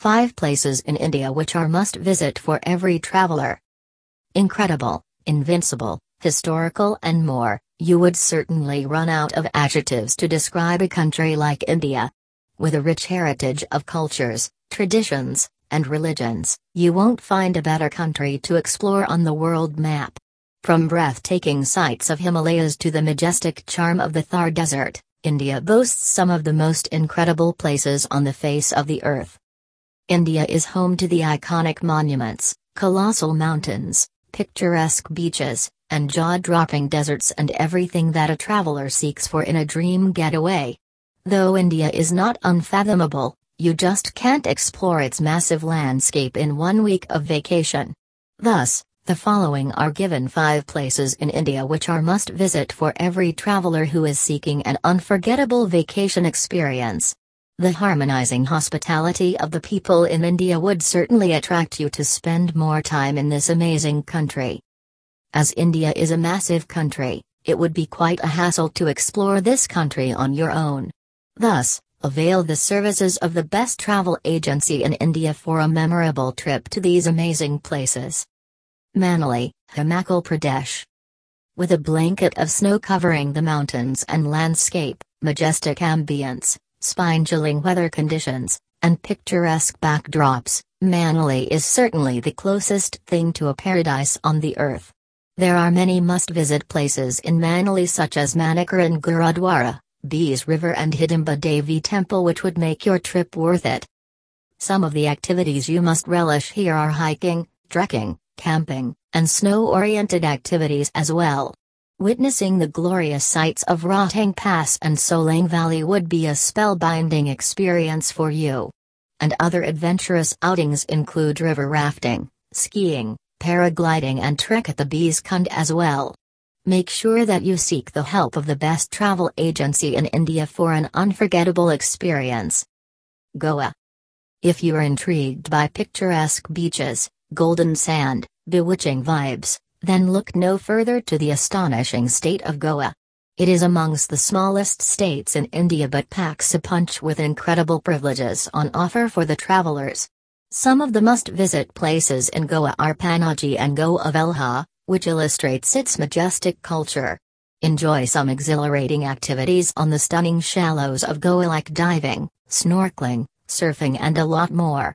5 places in India which are must visit for every traveler. Incredible, invincible, historical, and more, you would certainly run out of adjectives to describe a country like India. With a rich heritage of cultures, traditions, and religions, you won't find a better country to explore on the world map. From breathtaking sights of Himalayas to the majestic charm of the Thar Desert, India boasts some of the most incredible places on the face of the earth. India is home to the iconic monuments, colossal mountains, picturesque beaches, and jaw-dropping deserts and everything that a traveler seeks for in a dream getaway. Though India is not unfathomable, you just can't explore its massive landscape in one week of vacation. Thus, the following are given five places in India which are must visit for every traveler who is seeking an unforgettable vacation experience. The harmonizing hospitality of the people in India would certainly attract you to spend more time in this amazing country. As India is a massive country, it would be quite a hassle to explore this country on your own. Thus, avail the services of the best travel agency in India for a memorable trip to these amazing places. Manali, Himachal Pradesh. With a blanket of snow covering the mountains and landscape, majestic ambience, spine-chilling weather conditions, and picturesque backdrops, Manali is certainly the closest thing to a paradise on the earth. There are many must-visit places in Manali such as Manikaran Gurudwara, Beas River and Hidimba Devi Temple which would make your trip worth it. Some of the activities you must relish here are hiking, trekking, camping, and snow-oriented activities as well. Witnessing the glorious sights of Rohtang Pass and Solang Valley would be a spellbinding experience for you. And other adventurous outings include river rafting, skiing, paragliding and trek at the Beas Kund as well. Make sure that you seek the help of the best travel agency in India for an unforgettable experience. Goa. If you are intrigued by picturesque beaches, golden sand, bewitching vibes, then look no further to the astonishing state of Goa. It is amongst the smallest states in India but packs a punch with incredible privileges on offer for the travelers. Some of the must-visit places in Goa are Panaji and Goa Velha, which illustrates its majestic culture. Enjoy some exhilarating activities on the stunning shallows of Goa like diving, snorkeling, surfing and a lot more.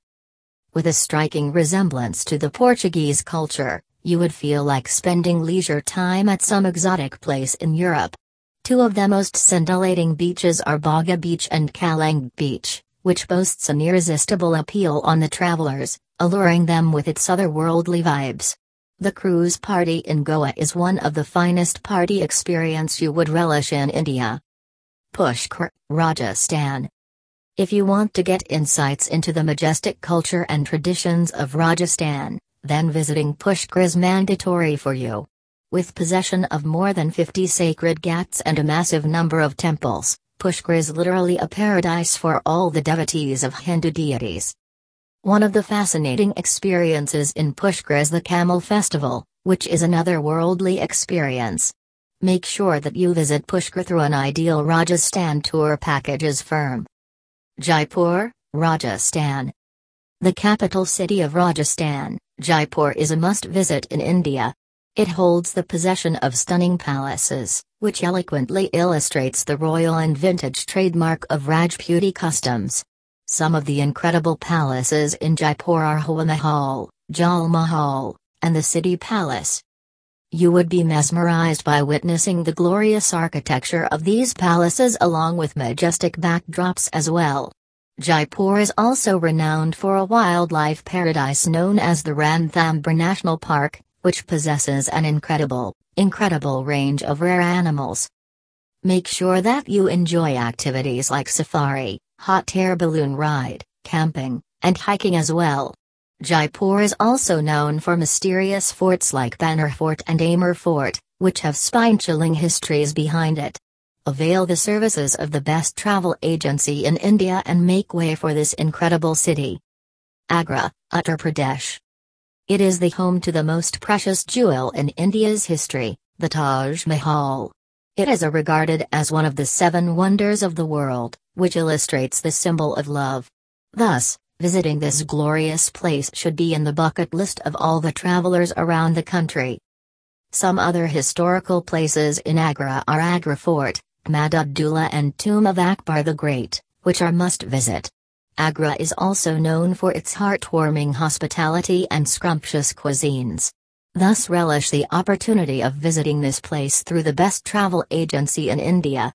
With a striking resemblance to the Portuguese culture, you would feel like spending leisure time at some exotic place in Europe. Two of the most scintillating beaches are Baga Beach and Kalang Beach, which boasts an irresistible appeal on the travelers, alluring them with its otherworldly vibes. The cruise party in Goa is one of the finest party experience you would relish in India. Pushkar, Rajasthan. If you want to get insights into the majestic culture and traditions of Rajasthan, then visiting Pushkar is mandatory for you. With possession of more than 50 sacred ghats and a massive number of temples, Pushkar is literally a paradise for all the devotees of Hindu deities. One of the fascinating experiences in Pushkar is the Camel Festival, which is another worldly experience. Make sure that you visit Pushkar through an ideal Rajasthan tour packages firm. Jaipur, Rajasthan. The capital city of Rajasthan, Jaipur is a must-visit in India. It holds the possession of stunning palaces, which eloquently illustrates the royal and vintage trademark of Rajputi customs. Some of the incredible palaces in Jaipur are Hawa Mahal, Jal Mahal, and the City Palace. You would be mesmerized by witnessing the glorious architecture of these palaces along with majestic backdrops as well. Jaipur is also renowned for a wildlife paradise known as the Ranthambore National Park, which possesses an incredible, incredible range of rare animals. Make sure that you enjoy activities like safari, hot air balloon ride, camping, and hiking as well. Jaipur is also known for mysterious forts like Banner Fort and Amer Fort, which have spine-chilling histories behind it. Avail the services of the best travel agency in India and make way for this incredible city. Agra, Uttar Pradesh. It is the home to the most precious jewel in India's history, the Taj Mahal. It is regarded as one of the seven wonders of the world, which illustrates the symbol of love. Thus, Visiting this glorious place should be in the bucket list of all the travelers around the country. Some other historical places in Agra are Agra Fort, Ahmad and Tomb of Akbar the Great, which are must visit. Agra is also known for its heartwarming hospitality and scrumptious cuisines. Thus relish the opportunity of visiting this place through the best travel agency in India.